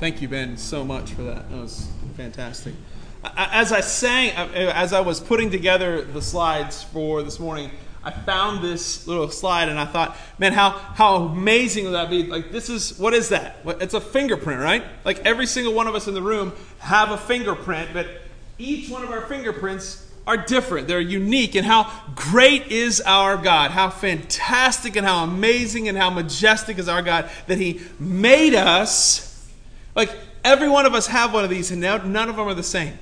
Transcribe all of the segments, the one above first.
Thank you, Ben, so much for that. That was fantastic. As I sang, as I was putting together the slides for this morning, I found this little slide and I thought, man, how, how amazing would that be? Like, this is, what is that? It's a fingerprint, right? Like, every single one of us in the room have a fingerprint, but each one of our fingerprints are different. They're unique. And how great is our God? How fantastic and how amazing and how majestic is our God that He made us. Like, every one of us have one of these, and now none of them are the same.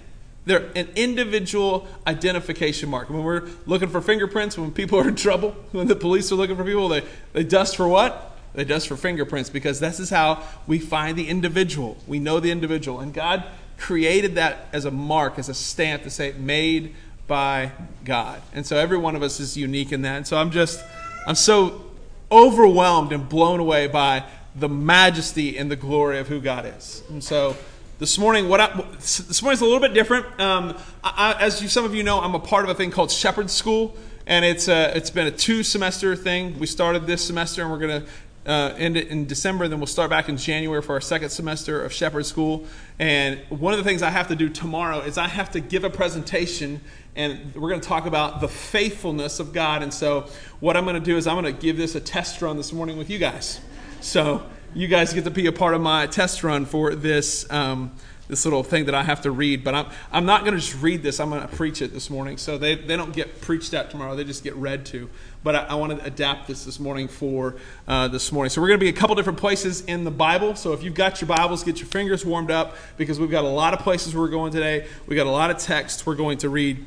They're an individual identification mark. When we're looking for fingerprints, when people are in trouble, when the police are looking for people, they, they dust for what? They dust for fingerprints because this is how we find the individual. We know the individual. And God created that as a mark, as a stamp to say, made by God. And so every one of us is unique in that. And so I'm just, I'm so overwhelmed and blown away by the majesty and the glory of who God is. And so this morning, what I, this morning's a little bit different. Um, I, as you, some of you know, I'm a part of a thing called Shepherd School, and it's a, it's been a two semester thing. We started this semester, and we're going to uh, end it in December, and then we'll start back in January for our second semester of Shepherd School. And one of the things I have to do tomorrow is I have to give a presentation, and we're going to talk about the faithfulness of God. And so, what I'm going to do is I'm going to give this a test run this morning with you guys. So you guys get to be a part of my test run for this um, this little thing that I have to read. But I'm I'm not going to just read this. I'm going to preach it this morning. So they they don't get preached at tomorrow. They just get read to. But I, I want to adapt this this morning for uh, this morning. So we're going to be a couple different places in the Bible. So if you've got your Bibles, get your fingers warmed up because we've got a lot of places we're going today. We got a lot of text we're going to read.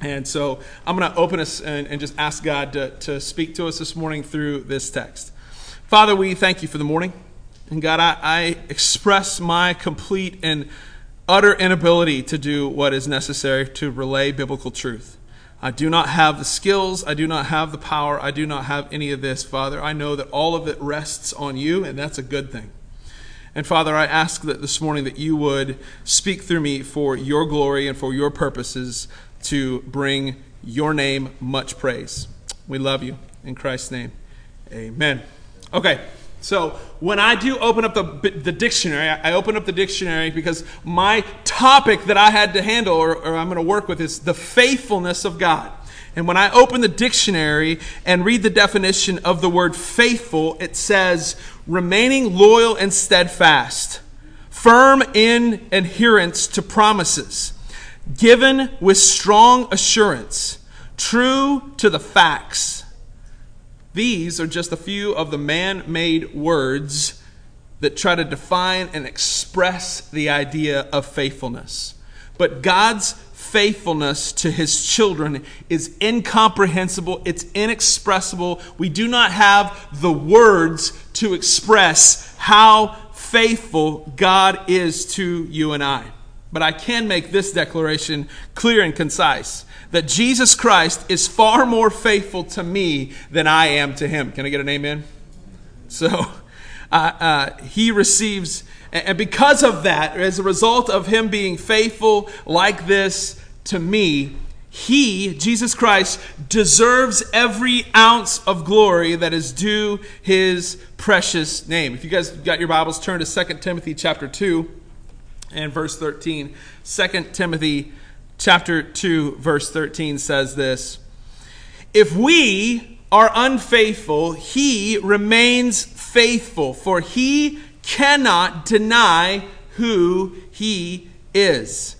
And so I'm going to open us and, and just ask God to, to speak to us this morning through this text. Father, we thank you for the morning. And God, I, I, express my complete and utter inability to do what is necessary to relay biblical truth. I do not have the skills. I do not have the power. I do not have any of this, Father. I know that all of it rests on you, and that's a good thing. And Father, I ask that this morning that you would speak through me for your glory and for your purposes to bring your name much praise. We love you. In Christ's name, amen. Okay, so when I do open up the, the dictionary, I open up the dictionary because my topic that I had to handle or, or I'm going to work with is the faithfulness of God. And when I open the dictionary and read the definition of the word faithful, it says remaining loyal and steadfast, firm in adherence to promises, given with strong assurance, true to the facts these are just a few of the man made words that try to define and express the idea of faithfulness. But God's faithfulness to his children is incomprehensible, it's inexpressible. We do not have the words to express how faithful God is to you and I. But I can make this declaration clear and concise that Jesus Christ is far more faithful to me than I am to him. Can I get an amen? So uh, uh, he receives, and because of that, as a result of him being faithful like this to me, he, Jesus Christ, deserves every ounce of glory that is due his precious name. If you guys got your Bibles, turn to 2 Timothy chapter 2 and verse 13. 2 Timothy chapter 2 verse 13 says this If we are unfaithful, he remains faithful, for he cannot deny who he is.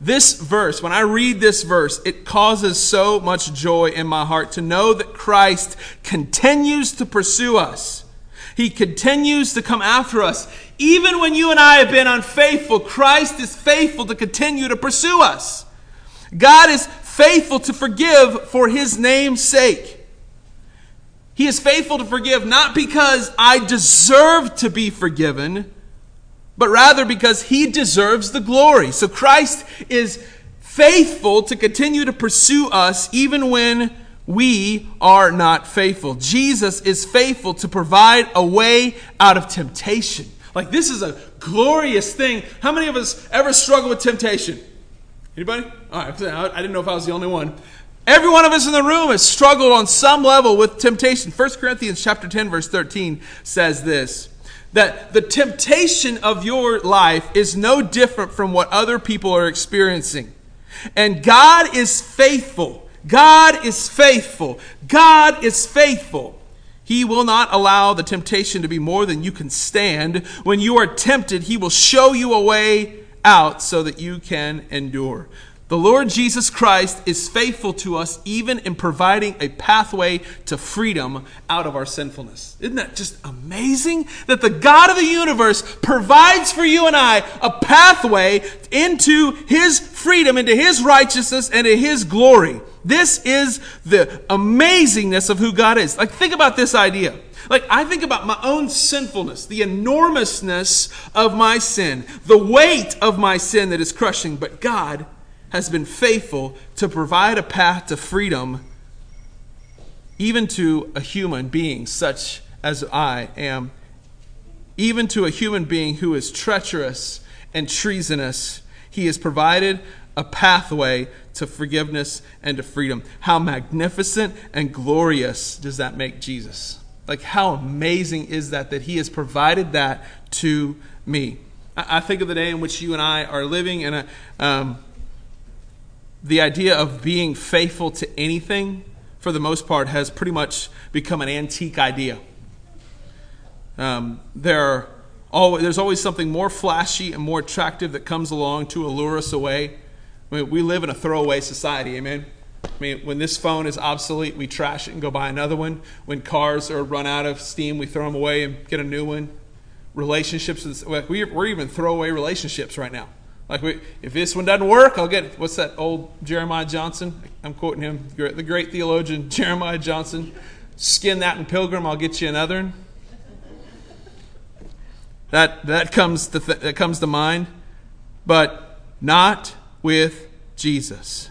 This verse, when I read this verse, it causes so much joy in my heart to know that Christ continues to pursue us. He continues to come after us. Even when you and I have been unfaithful, Christ is faithful to continue to pursue us. God is faithful to forgive for his name's sake. He is faithful to forgive not because I deserve to be forgiven, but rather because he deserves the glory. So Christ is faithful to continue to pursue us even when we are not faithful. Jesus is faithful to provide a way out of temptation. Like, this is a glorious thing. How many of us ever struggle with temptation? Anybody? All right, I didn't know if I was the only one. Every one of us in the room has struggled on some level with temptation. 1 Corinthians chapter 10 verse 13 says this. that the temptation of your life is no different from what other people are experiencing. And God is faithful. God is faithful. God is faithful. He will not allow the temptation to be more than you can stand. When you are tempted, He will show you a way out so that you can endure. The Lord Jesus Christ is faithful to us even in providing a pathway to freedom out of our sinfulness. Isn't that just amazing? That the God of the universe provides for you and I a pathway into His freedom, into His righteousness, and in His glory. This is the amazingness of who God is. Like, think about this idea. Like, I think about my own sinfulness, the enormousness of my sin, the weight of my sin that is crushing, but God has been faithful to provide a path to freedom, even to a human being such as I am, even to a human being who is treacherous and treasonous. He has provided a pathway to forgiveness and to freedom. How magnificent and glorious does that make Jesus? Like, how amazing is that that He has provided that to me? I, think of the day in which you and I are living, and um, the idea of being faithful to anything, for the most part, has pretty much become an antique idea. Um, there are always, there's always something more flashy and more attractive that comes along to allure us away. I mean, we live in a throwaway society, amen? I mean, when this phone is obsolete, we trash it and go buy another one. When cars are run out of steam, we throw them away and get a new one. Relationships, we're even throwaway relationships right now. Like, we, if this one doesn't work, I'll get what's that old Jeremiah Johnson? I'm quoting him, the great theologian Jeremiah Johnson. Skin that in Pilgrim, I'll get you another one. That that comes to th- that comes to mind, but not with Jesus.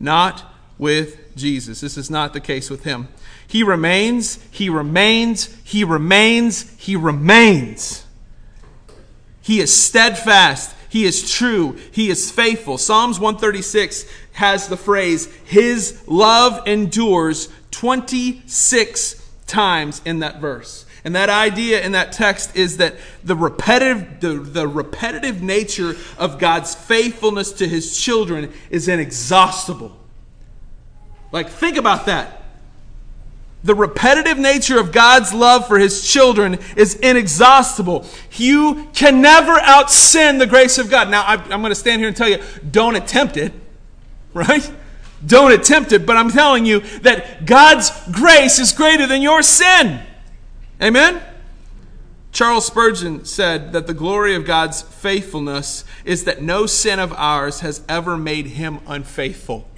Not with Jesus. This is not the case with him. He remains, he remains, he remains, he remains. He is steadfast he is true. He is faithful. Psalms 136 has the phrase, His love endures 26 times in that verse. And that idea in that text is that the repetitive, the, the repetitive nature of God's faithfulness to his children is inexhaustible. Like, think about that. The repetitive nature of God's love for his children is inexhaustible. You can never out sin the grace of God. Now, I'm going to stand here and tell you, don't attempt it, right? Don't attempt it, but I'm telling you that God's grace is greater than your sin. Amen? Charles Spurgeon said that the glory of God's faithfulness is that no sin of ours has ever made him unfaithful.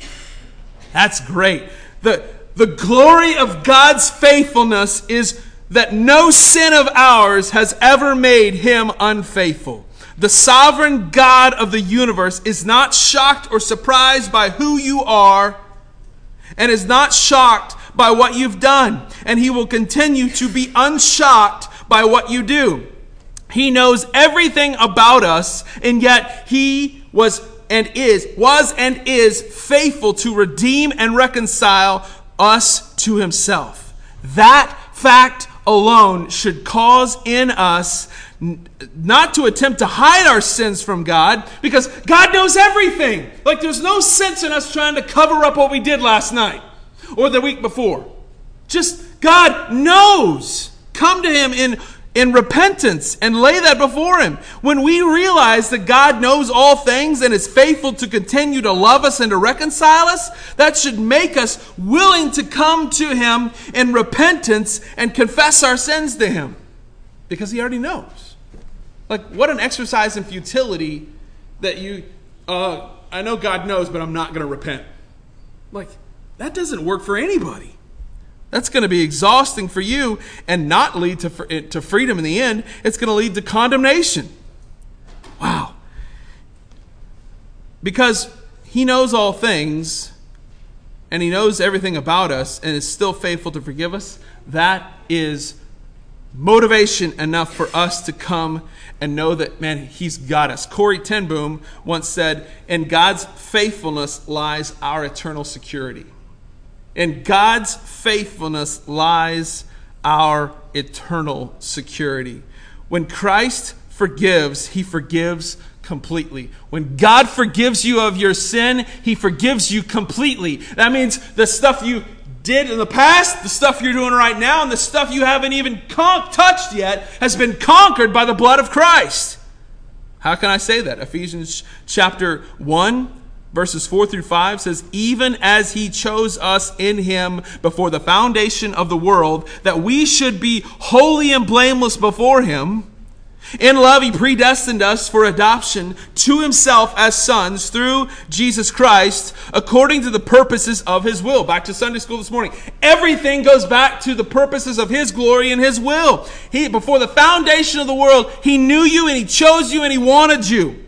That's great. The, the glory of God's faithfulness is that no sin of ours has ever made him unfaithful. The sovereign God of the universe is not shocked or surprised by who you are and is not shocked by what you've done. And he will continue to be unshocked by what you do. He knows everything about us, and yet he was and is, was and is faithful to redeem and reconcile us to himself. That fact alone should cause in us not to attempt to hide our sins from God because God knows everything. Like there's no sense in us trying to cover up what we did last night or the week before. Just God knows. Come to Him in in repentance and lay that before Him. When we realize that God knows all things and is faithful to continue to love us and to reconcile us, that should make us willing to come to Him in repentance and confess our sins to Him because He already knows. Like, what an exercise in futility that you, uh, I know God knows, but I'm not going to repent. Like, that doesn't work for anybody. That's going to be exhausting for you and not lead to, to freedom in the end. It's going to lead to condemnation. Wow. Because He knows all things and He knows everything about us and is still faithful to forgive us, that is motivation enough for us to come and know that, man, He's got us. Corrie ten Boom once said, In God's faithfulness lies our eternal security. In God's faithfulness lies our eternal security. When Christ forgives, he forgives completely. When God forgives you of your sin, he forgives you completely. That means the stuff you did in the past, the stuff you're doing right now, and the stuff you haven't even con- touched yet has been conquered by the blood of Christ. How can I say that? Ephesians chapter 1 verses 4 through 5 says, Even as he chose us in him before the foundation of the world, that we should be holy and blameless before him. In love, he predestined us for adoption to himself as sons through Jesus Christ, according to the purposes of his will. Back to Sunday school this morning. Everything goes back to the purposes of his glory and his will. He, before the foundation of the world, he knew you and he chose you and he wanted you.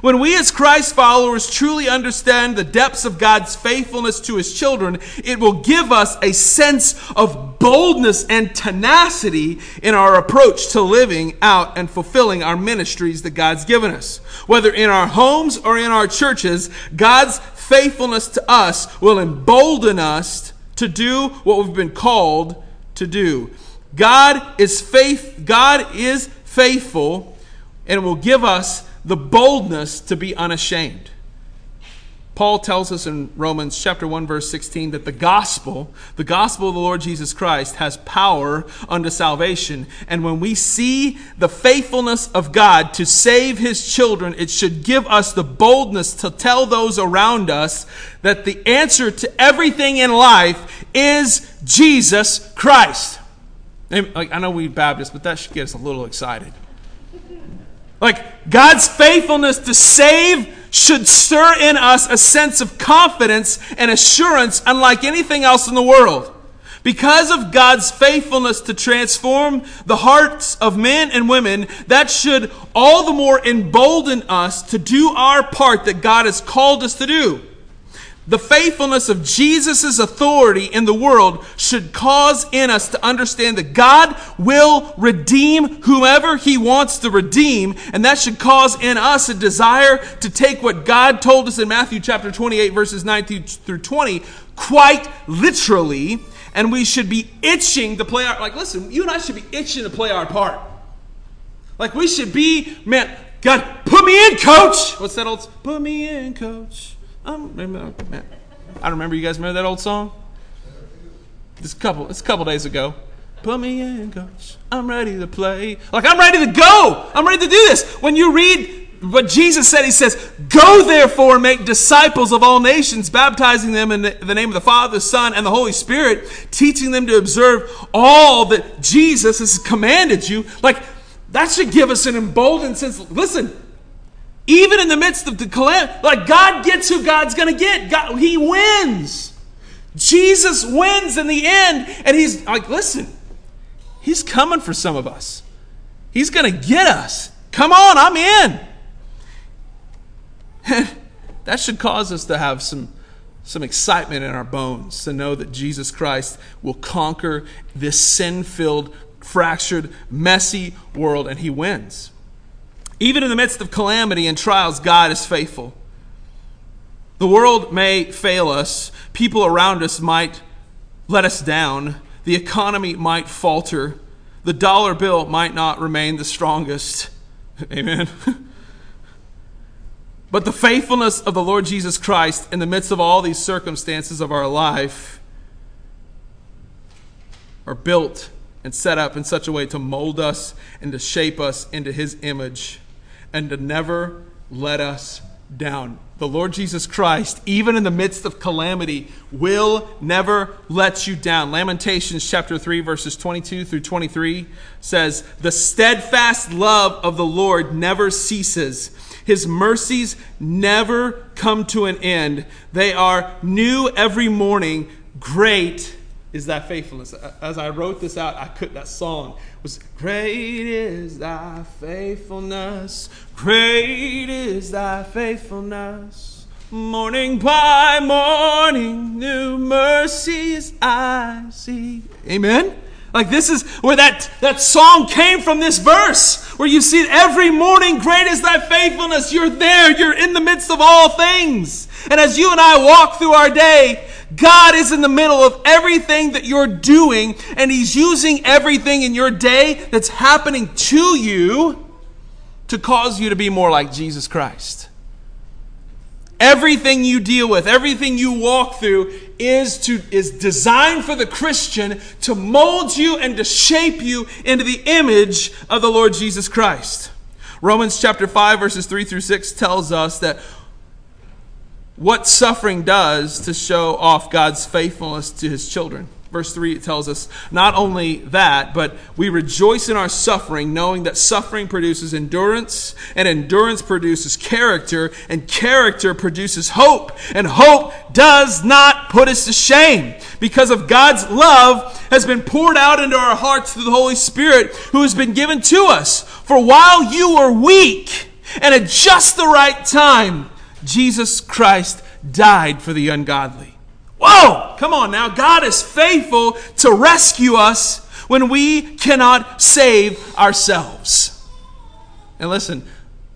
When we as Christ followers truly understand the depths of God's faithfulness to his children, it will give us a sense of boldness and tenacity in our approach to living out and fulfilling our ministries that God's given us. Whether in our homes or in our churches, God's faithfulness to us will embolden us to do what we've been called to do. God is faith God is faithful and will give us the boldness to be unashamed. Paul tells us in Romans chapter 1 verse 16 that the gospel, the gospel of the Lord Jesus Christ has power unto salvation. And when we see the faithfulness of God to save his children, it should give us the boldness to tell those around us that the answer to everything in life is Jesus Christ. I know we Baptists, but that should get us a little excited. Like God's faithfulness to save should stir in us a sense of confidence and assurance unlike anything else in the world. Because of God's faithfulness to transform the hearts of men and women, that should all the more embolden us to do our part that God has called us to do the faithfulness of Jesus' authority in the world should cause in us to understand that God will redeem whomever he wants to redeem. And that should cause in us a desire to take what God told us in Matthew chapter 28, verses 19 through 20, quite literally. And we should be itching to play our, like, listen, you and I should be itching to play our part. Like, we should be, man, God, put me in, coach. What's that old? Put me in, coach. Um, I remember. You guys remember that old song? This couple, it's a couple days ago. Put me in, coach. I'm ready to play. Like I'm ready to go. I'm ready to do this. When you read what Jesus said, He says, "Go therefore, make disciples of all nations, baptizing them in the name of the Father, the Son, and the Holy Spirit, teaching them to observe all that Jesus has commanded you." Like that should give us an emboldened sense. Listen, even in the midst of the calamity, like God gets who God's going to get. God, he wins. Jesus wins in the end. And he's like, listen, he's coming for some of us. He's going to get us. Come on, I'm in. that should cause us to have some, some excitement in our bones to know that Jesus Christ will conquer this sin filled, fractured, messy world, and he wins. Even in the midst of calamity and trials, God is faithful. The world may fail us, people around us might let us down, the economy might falter, the dollar bill might not remain the strongest. Amen. but the faithfulness of the Lord Jesus Christ in the midst of all these circumstances of our life are built and set up in such a way to mold us and to shape us into His image and to never let us down. The Lord Jesus Christ, even in the midst of calamity, will never let you down. Lamentations chapter 3, verses 22 through 23 says, The steadfast love of the Lord never ceases. His mercies never come to an end. They are new every morning. Great is that faithfulness. As I wrote this out, I could that song was great is thy faithfulness. Great is thy faithfulness. Morning by morning, new mercies I see. Amen. Like this is where that, that song came from this verse, where you see every morning, great is thy faithfulness. You're there, you're in the midst of all things. And as you and I walk through our day, God is in the middle of everything that you're doing, and He's using everything in your day that's happening to you to cause you to be more like Jesus Christ. Everything you deal with, everything you walk through is to is designed for the Christian to mold you and to shape you into the image of the Lord Jesus Christ. Romans chapter 5 verses 3 through 6 tells us that what suffering does to show off God's faithfulness to his children. Verse 3 it tells us not only that, but we rejoice in our suffering, knowing that suffering produces endurance, and endurance produces character, and character produces hope. And hope does not put us to shame, because of God's love has been poured out into our hearts through the Holy Spirit, who has been given to us. For while you were weak, and at just the right time, Jesus Christ died for the ungodly. Whoa! Come on now. God is faithful to rescue us when we cannot save ourselves. And listen,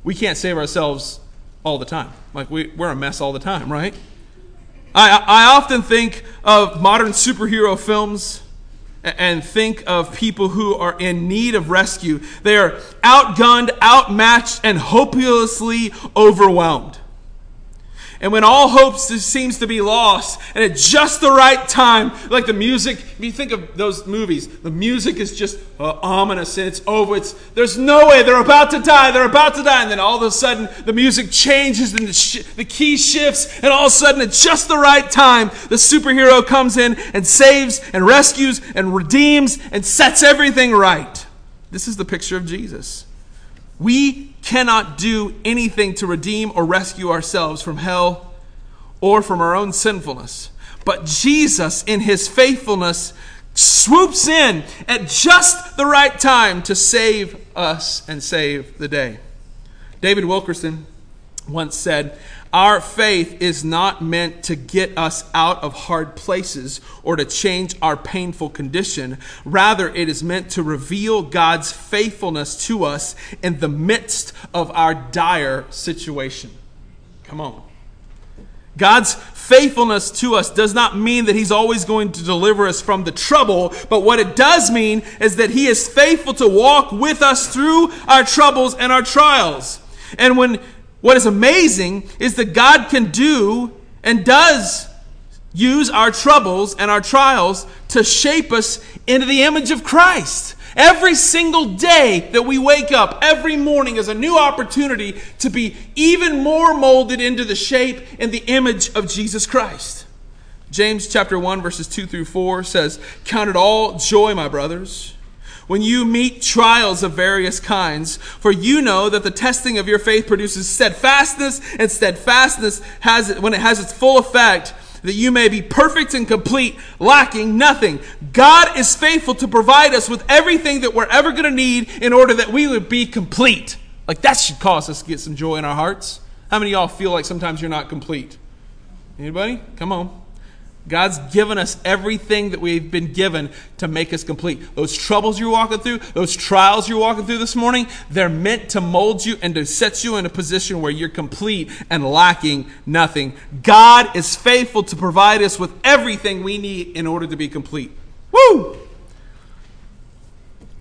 we can't save ourselves all the time. Like, we, we're a mess all the time, right? I, I often think of modern superhero films and think of people who are in need of rescue. They are outgunned, outmatched, and hopelessly overwhelmed. And when all hope seems to be lost, and at just the right time, like the music, if you think of those movies, the music is just uh, ominous and it's over. It's, there's no way, they're about to die, they're about to die. And then all of a sudden, the music changes and the, sh- the key shifts, and all of a sudden, at just the right time, the superhero comes in and saves and rescues and redeems and sets everything right. This is the picture of Jesus. We cannot do anything to redeem or rescue ourselves from hell or from our own sinfulness. But Jesus, in his faithfulness, swoops in at just the right time to save us and save the day. David Wilkerson once said, our faith is not meant to get us out of hard places or to change our painful condition. Rather, it is meant to reveal God's faithfulness to us in the midst of our dire situation. Come on. God's faithfulness to us does not mean that He's always going to deliver us from the trouble, but what it does mean is that He is faithful to walk with us through our troubles and our trials. And when what is amazing is that God can do and does use our troubles and our trials to shape us into the image of Christ. Every single day that we wake up, every morning is a new opportunity to be even more molded into the shape and the image of Jesus Christ. James chapter 1 verses 2 through 4 says, "Count it all joy, my brothers, when you meet trials of various kinds, for you know that the testing of your faith produces steadfastness, and steadfastness has it, when it has its full effect, that you may be perfect and complete, lacking nothing. God is faithful to provide us with everything that we're ever going to need in order that we would be complete. Like that should cause us to get some joy in our hearts. How many y'all feel like sometimes you're not complete? Anybody? Come on. God's given us everything that we've been given to make us complete. Those troubles you're walking through, those trials you're walking through this morning, they're meant to mold you and to set you in a position where you're complete and lacking nothing. God is faithful to provide us with everything we need in order to be complete. Woo!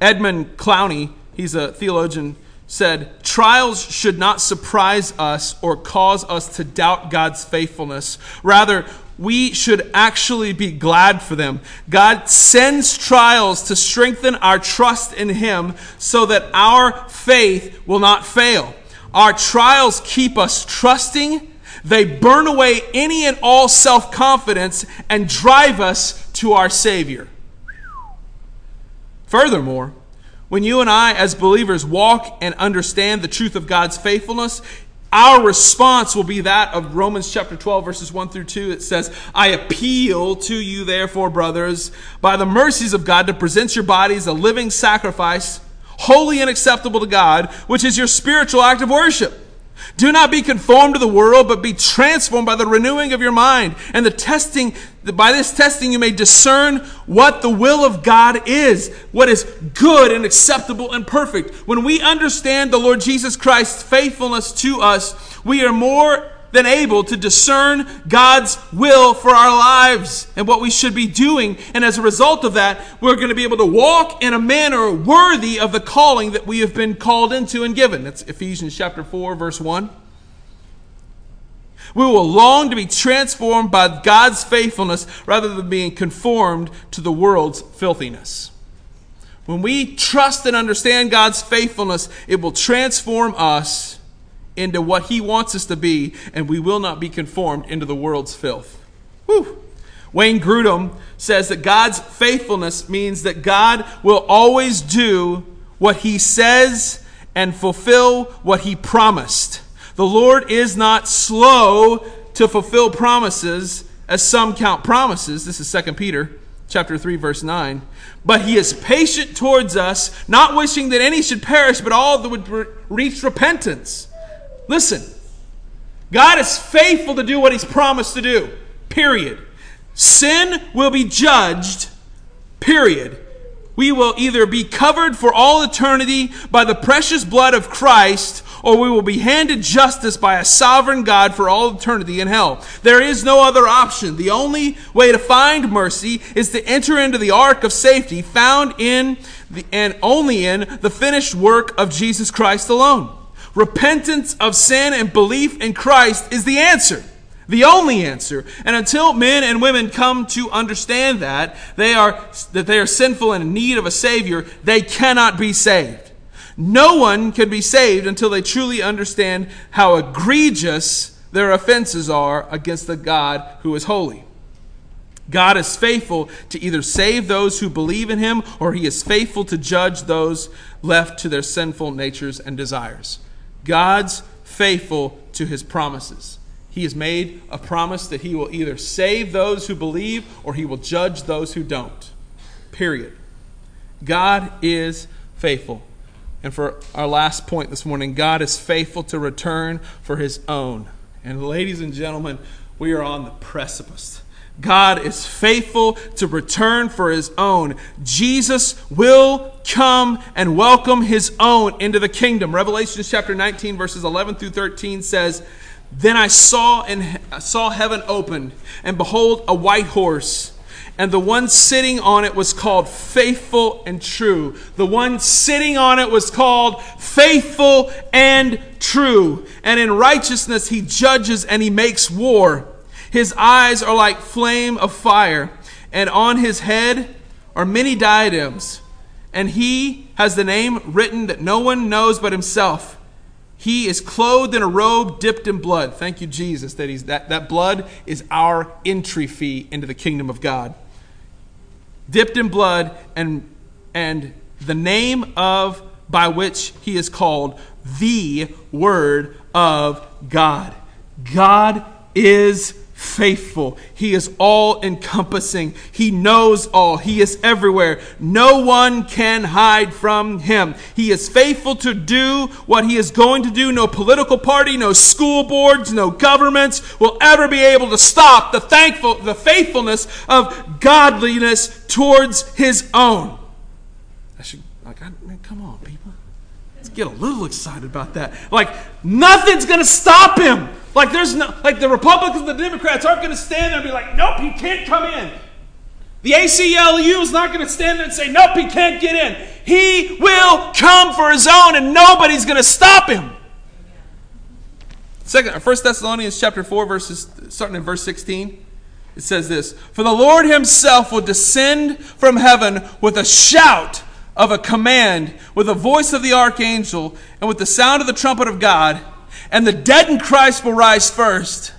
Edmund Clowney, he's a theologian, said, Trials should not surprise us or cause us to doubt God's faithfulness. Rather, we should actually be glad for them. God sends trials to strengthen our trust in Him so that our faith will not fail. Our trials keep us trusting. They burn away any and all self confidence and drive us to our Savior. Furthermore, when you and I, as believers, walk and understand the truth of God's faithfulness, our response will be that of Romans chapter 12, verses 1 through 2. It says, I appeal to you, therefore, brothers, by the mercies of God, to present your bodies a living sacrifice, holy and acceptable to God, which is your spiritual act of worship. Do not be conformed to the world, but be transformed by the renewing of your mind. And the testing, by this testing, you may discern what the will of God is, what is good and acceptable and perfect. When we understand the Lord Jesus Christ's faithfulness to us, we are more than able to discern God's will for our lives and what we should be doing. And as a result of that, we're going to be able to walk in a manner worthy of the calling that we have been called into and given. That's Ephesians chapter 4, verse 1. We will long to be transformed by God's faithfulness rather than being conformed to the world's filthiness. When we trust and understand God's faithfulness, it will transform us into what He wants us to be, and we will not be conformed into the world's filth. Whew. Wayne Grudem says that God's faithfulness means that God will always do what He says and fulfill what He promised. The Lord is not slow to fulfill promises, as some count promises. This is 2 Peter chapter 3 verse 9 but he is patient towards us not wishing that any should perish but all that would reach repentance. Listen god is faithful to do what he's promised to do period. Sin will be judged period. We will either be covered for all eternity by the precious blood of christ or we will be handed justice by a sovereign God for all eternity in hell. There is no other option. The only way to find mercy is to enter into the ark of safety found in the, and only in the finished work of Jesus Christ alone. Repentance of sin and belief in Christ is the answer. The only answer. And until men and women come to understand that they are that they are sinful and in need of a savior, they cannot be saved. No one can be saved until they truly understand how egregious their offenses are against the God who is holy. God is faithful to either save those who believe in him or he is faithful to judge those left to their sinful natures and desires. God's faithful to his promises. He has made a promise that he will either save those who believe or he will judge those who don't. Period. God is faithful. And for our last point this morning, God is faithful to return for his own. And ladies and gentlemen, we are on the precipice. God is faithful to return for his own. Jesus will come and welcome his own into the kingdom. Revelation chapter 19 verses 11 through 13 says, "Then I saw and saw heaven opened, and behold a white horse, and the one sitting on it was called faithful and true. The one sitting on it was called faithful and true. And in righteousness he judges and he makes war. His eyes are like flame of fire, and on his head are many diadems. And he has the name written that no one knows but himself. He is clothed in a robe dipped in blood. Thank you, Jesus, that, he's, that, that blood is our entry fee into the kingdom of God dipped in blood, and, and the name of by which he is called the Word of God. God is faithful. He is all encompassing. He knows all. He is everywhere. No one can hide from him. He is faithful to do what he is going to do. No political party, no school boards, no governments will ever be able to stop the thankful the faithfulness of godliness towards his own. I should like I, man, come on. Let's get a little excited about that. Like nothing's going to stop him. Like there's no like the Republicans and the Democrats aren't going to stand there and be like, nope, he can't come in. The ACLU is not going to stand there and say, nope, he can't get in. He will come for his own, and nobody's going to stop him. Second, uh, 1 Thessalonians chapter 4, verses starting in verse 16. It says this For the Lord himself will descend from heaven with a shout of a command, with the voice of the archangel, and with the sound of the trumpet of God and the dead in Christ will rise first.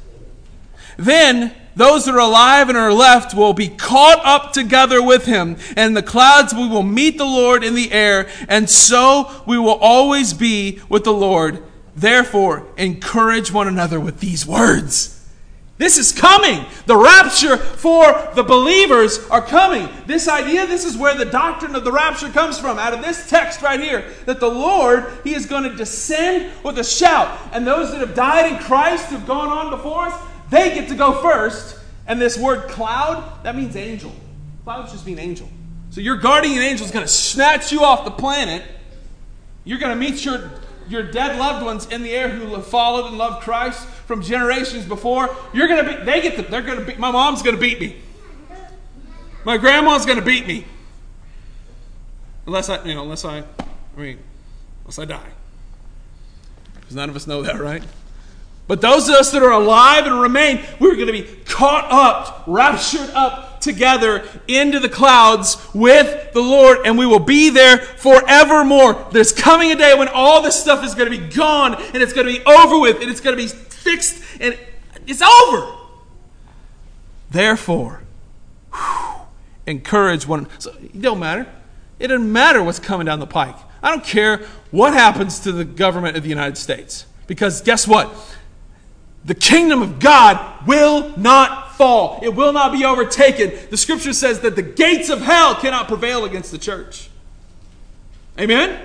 Then those that are alive and are left will be caught up together with him. And in the clouds we will meet the Lord in the air, and so we will always be with the Lord. Therefore, encourage one another with these words. This is coming. The rapture for the believers are coming. This idea, this is where the doctrine of the rapture comes from, out of this text right here, that the Lord, He is going to descend with a shout. And those that have died in Christ, who've gone on before us, they get to go first. And this word cloud, that means angel. Clouds just mean angel. So your guardian angel is going to snatch you off the planet. You're going to meet your your dead loved ones in the air who have followed and loved Christ from generations before, you're gonna be they get the, they're gonna be my mom's gonna beat me. My grandma's gonna beat me. Unless I you know, unless I I mean unless I die. Because none of us know that, right? But those of us that are alive and remain, we're going to be caught up, raptured up together into the clouds with the Lord, and we will be there forevermore. There's coming a day when all this stuff is going to be gone, and it's going to be over with, and it's going to be fixed, and it's over. Therefore, whew, encourage one. So it don't matter. It doesn't matter what's coming down the pike. I don't care what happens to the government of the United States. Because guess what? The kingdom of God will not fall, it will not be overtaken. The scripture says that the gates of hell cannot prevail against the church. Amen?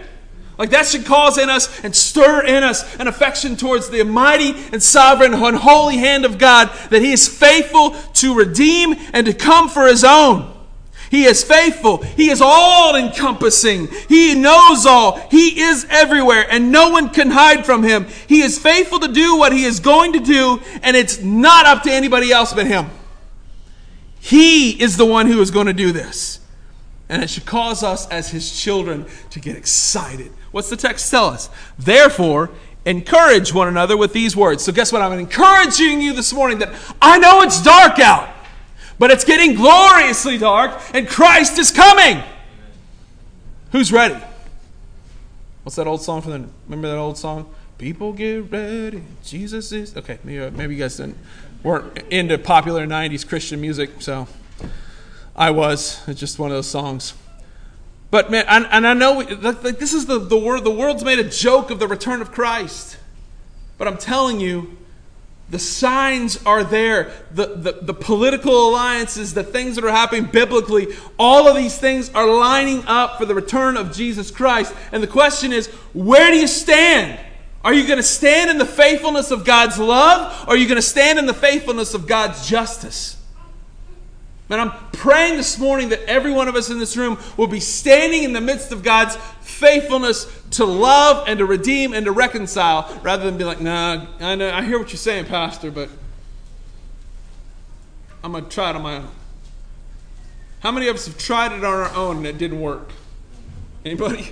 Like that should cause in us and stir in us an affection towards the mighty and sovereign and holy hand of God that He is faithful to redeem and to come for His own. He is faithful. He is all encompassing. He knows all. He is everywhere, and no one can hide from him. He is faithful to do what he is going to do, and it's not up to anybody else but him. He is the one who is going to do this. And it should cause us as his children to get excited. What's the text tell us? Therefore, encourage one another with these words. So, guess what? I'm encouraging you this morning that I know it's dark out. But it's getting gloriously dark, and Christ is coming. Who's ready? What's that old song from the? Remember that old song? People get ready. Jesus is okay. Maybe, uh, maybe you guys didn't weren't into popular '90s Christian music, so I was. It's just one of those songs. But man, and, and I know like, this is the the world. The world's made a joke of the return of Christ. But I'm telling you, the signs are there. The, the, the, political alliances, the things that are happening biblically, all of these things are lining up for the return of Jesus Christ. And the question is, where do you stand? Are you going to stand in the faithfulness of God's love? Or are you going to stand in the faithfulness of God's justice? And I'm praying this morning that every one of us in this room will be standing in the midst of God's faithfulness to love and to redeem and to reconcile rather than be like, nah, I, know, I hear what you're saying, Pastor, but I'm going to try it on my own. How many of us have tried it on our own and it didn't work? Anybody?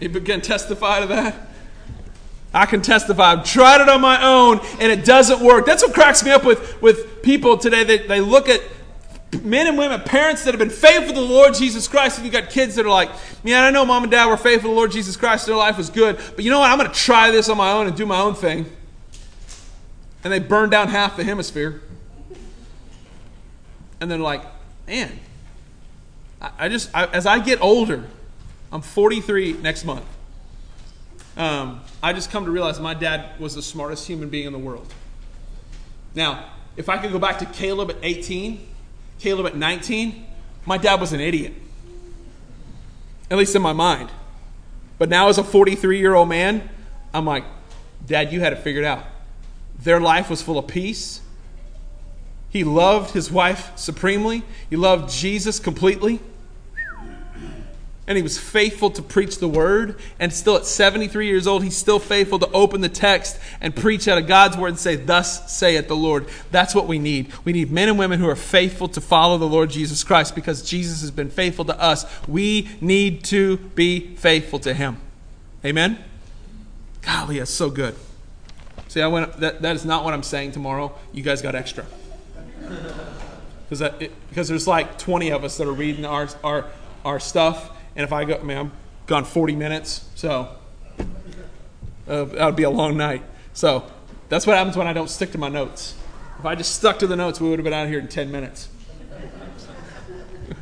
Anybody can testify to that? I can testify. I've tried it on my own and it doesn't work. That's what cracks me up with, with people today. They, they look at men and women, parents that have been faithful to the Lord Jesus Christ, and you got kids that are like, man, I know mom and dad were faithful to the Lord Jesus Christ, their life was good, but you know what? I'm going to try this on my own and do my own thing. And they burn down half the hemisphere. And they're like, man, I just, I, as I get older, I'm 43 next month. Um, I just come to realize my dad was the smartest human being in the world. Now, if I could go back to Caleb at 18, Caleb at 19, my dad was an idiot. At least in my mind. But now, as a 43 year old man, I'm like, Dad, you had it figured out. Their life was full of peace. He loved his wife supremely, he loved Jesus completely and he was faithful to preach the word. And still at 73 years old, he's still faithful to open the text and preach out of God's word and say, Thus saith the Lord. That's what we need. We need men and women who are faithful to follow the Lord Jesus Christ because Jesus has been faithful to us. We need to be faithful to him. Amen? Golly, that's so good. See, I went, that, that is not what I'm saying tomorrow. You guys got extra. Because there's like 20 of us that are reading our, our, our stuff and if I go, I mean, I'm gone 40 minutes, so uh, that would be a long night. So that's what happens when I don't stick to my notes. If I just stuck to the notes, we would have been out here in 10 minutes.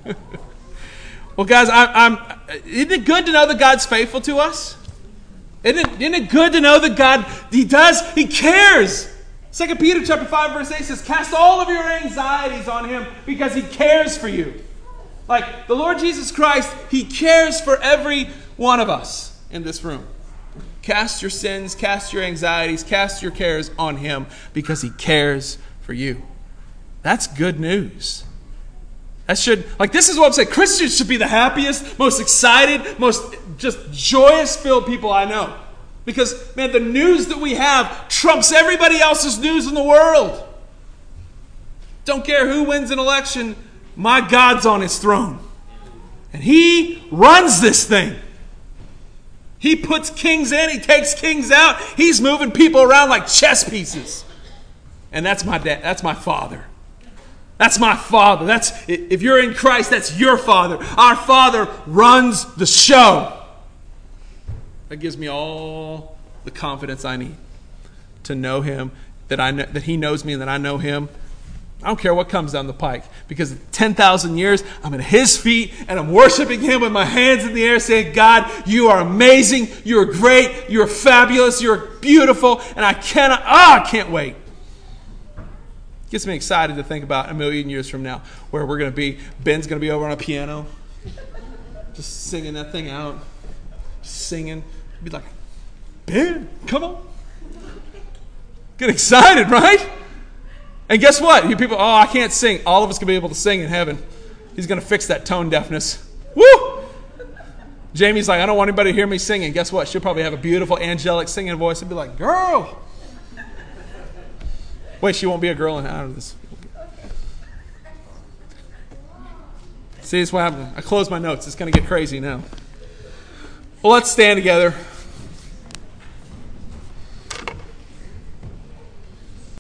well, guys, I, am isn't it good to know that God's faithful to us? Isn't it, isn't it good to know that God, He does, He cares? Second Peter chapter 5, verse 8 says, Cast all of your anxieties on Him because He cares for you. Like the Lord Jesus Christ, He cares for every one of us in this room. Cast your sins, cast your anxieties, cast your cares on Him because He cares for you. That's good news. That should, like, this is what I'm saying. Christians should be the happiest, most excited, most just joyous filled people I know. Because, man, the news that we have trumps everybody else's news in the world. Don't care who wins an election, my God's on his throne. And he runs this thing. He puts kings in, he takes kings out. He's moving people around like chess pieces. And that's my dad, that's my father. That's my father. That's if you're in Christ, that's your father. Our father runs the show. That gives me all the confidence I need to know him, that I know, that he knows me and that I know him I don't care what comes down the pike because 10,000 years I'm at his feet and I'm worshiping him with my hands in the air saying, God, you are amazing. You're great. You're fabulous. You're beautiful. And I cannot, ah, oh, I can't wait. Gets me excited to think about a million years from now where we're going to be. Ben's going to be over on a piano, just singing that thing out, singing. Be like, Ben, come on. Get excited, right? And guess what? You people, oh, I can't sing. All of us can be able to sing in heaven. He's going to fix that tone deafness. Woo! Jamie's like, I don't want anybody to hear me singing. Guess what? She'll probably have a beautiful angelic singing voice and be like, girl. Wait, she won't be a girl in out of this. See, this what happened. I closed my notes. It's going to get crazy now. Well, let's stand together.